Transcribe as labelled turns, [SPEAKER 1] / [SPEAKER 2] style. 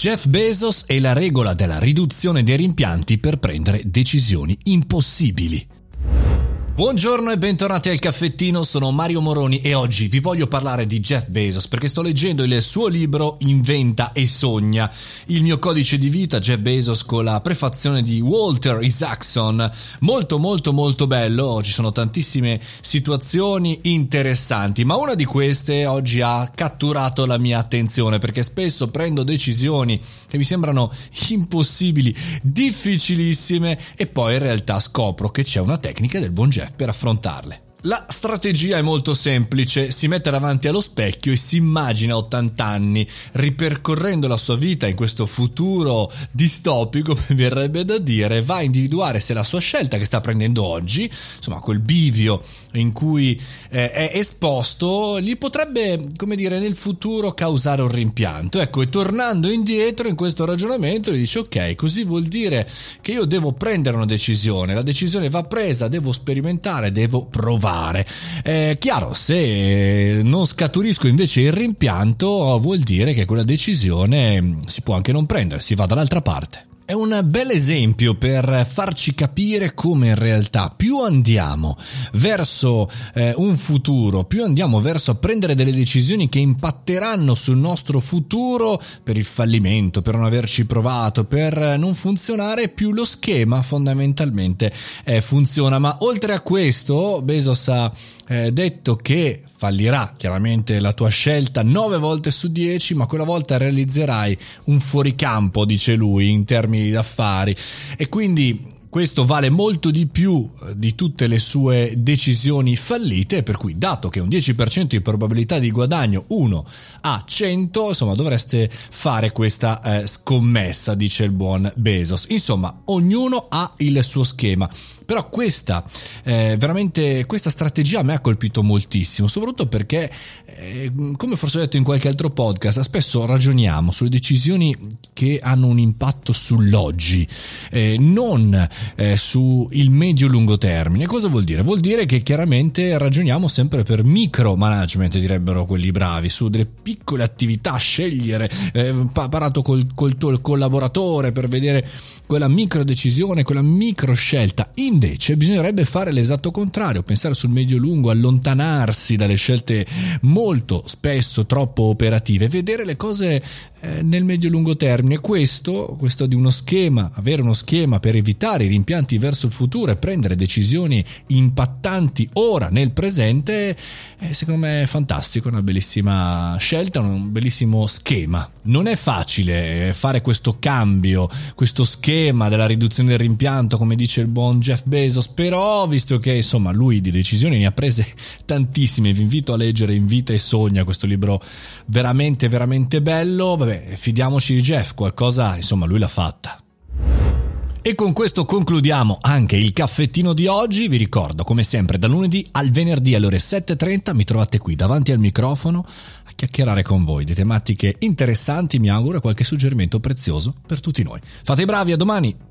[SPEAKER 1] Jeff Bezos e la regola della riduzione dei rimpianti per prendere decisioni impossibili. Buongiorno e bentornati al caffettino, sono Mario Moroni e oggi vi voglio parlare di Jeff Bezos perché sto leggendo il suo libro Inventa e sogna, il mio codice di vita Jeff Bezos con la prefazione di Walter Isaacson, molto molto molto bello, ci sono tantissime situazioni interessanti, ma una di queste oggi ha catturato la mia attenzione perché spesso prendo decisioni che mi sembrano impossibili, difficilissime e poi in realtà scopro che c'è una tecnica del buon Jeff per affrontarle. La strategia è molto semplice, si mette davanti allo specchio e si immagina 80 anni, ripercorrendo la sua vita in questo futuro distopico, mi verrebbe da dire, va a individuare se la sua scelta che sta prendendo oggi, insomma quel bivio in cui eh, è esposto, gli potrebbe, come dire, nel futuro causare un rimpianto. Ecco, e tornando indietro in questo ragionamento, gli dice ok, così vuol dire che io devo prendere una decisione, la decisione va presa, devo sperimentare, devo provare fare. Eh, chiaro, se non scaturisco invece il rimpianto, vuol dire che quella decisione si può anche non prendere, si va dall'altra parte. È un bel esempio per farci capire come in realtà più andiamo verso eh, un futuro, più andiamo verso a prendere delle decisioni che impatteranno sul nostro futuro per il fallimento, per non averci provato, per non funzionare, più lo schema fondamentalmente eh, funziona. Ma oltre a questo, Bezos ha eh, detto che fallirà chiaramente la tua scelta 9 volte su 10, ma quella volta realizzerai un fuoricampo, dice lui, in termini d'affari. E quindi questo vale molto di più eh, di tutte le sue decisioni fallite, per cui dato che un 10% di probabilità di guadagno 1 a 100, insomma dovreste fare questa eh, scommessa, dice il buon Bezos. Insomma, ognuno ha il suo schema. Però questa, eh, veramente, questa strategia a me ha colpito moltissimo, soprattutto perché, eh, come forse ho detto in qualche altro podcast, spesso ragioniamo sulle decisioni che hanno un impatto sull'oggi, eh, non eh, sul medio-lungo termine. Cosa vuol dire? Vuol dire che chiaramente ragioniamo sempre per micromanagement, direbbero quelli bravi, su delle piccole attività, scegliere, eh, parlato col, col tuo collaboratore per vedere quella micro decisione, quella micro scelta. Invece bisognerebbe fare l'esatto contrario, pensare sul medio-lungo, allontanarsi dalle scelte molto spesso troppo operative, vedere le cose eh, nel medio-lungo termine. Questo, questo di uno schema, avere uno schema per evitare i rimpianti verso il futuro e prendere decisioni impattanti ora nel presente, è secondo me fantastico, una bellissima scelta, un bellissimo schema. Non è facile fare questo cambio, questo schema della riduzione del rimpianto, come dice il buon Jeff Bezos, però visto che insomma lui di decisioni ne ha prese tantissime, vi invito a leggere Invita e Sogna, questo libro veramente veramente bello, vabbè, fidiamoci di Jeff, qualcosa insomma lui l'ha fatta. E con questo concludiamo anche il caffettino di oggi. Vi ricordo, come sempre, da lunedì al venerdì alle ore 7.30 mi trovate qui davanti al microfono a chiacchierare con voi di tematiche interessanti, mi auguro, qualche suggerimento prezioso per tutti noi. Fate i bravi, a domani!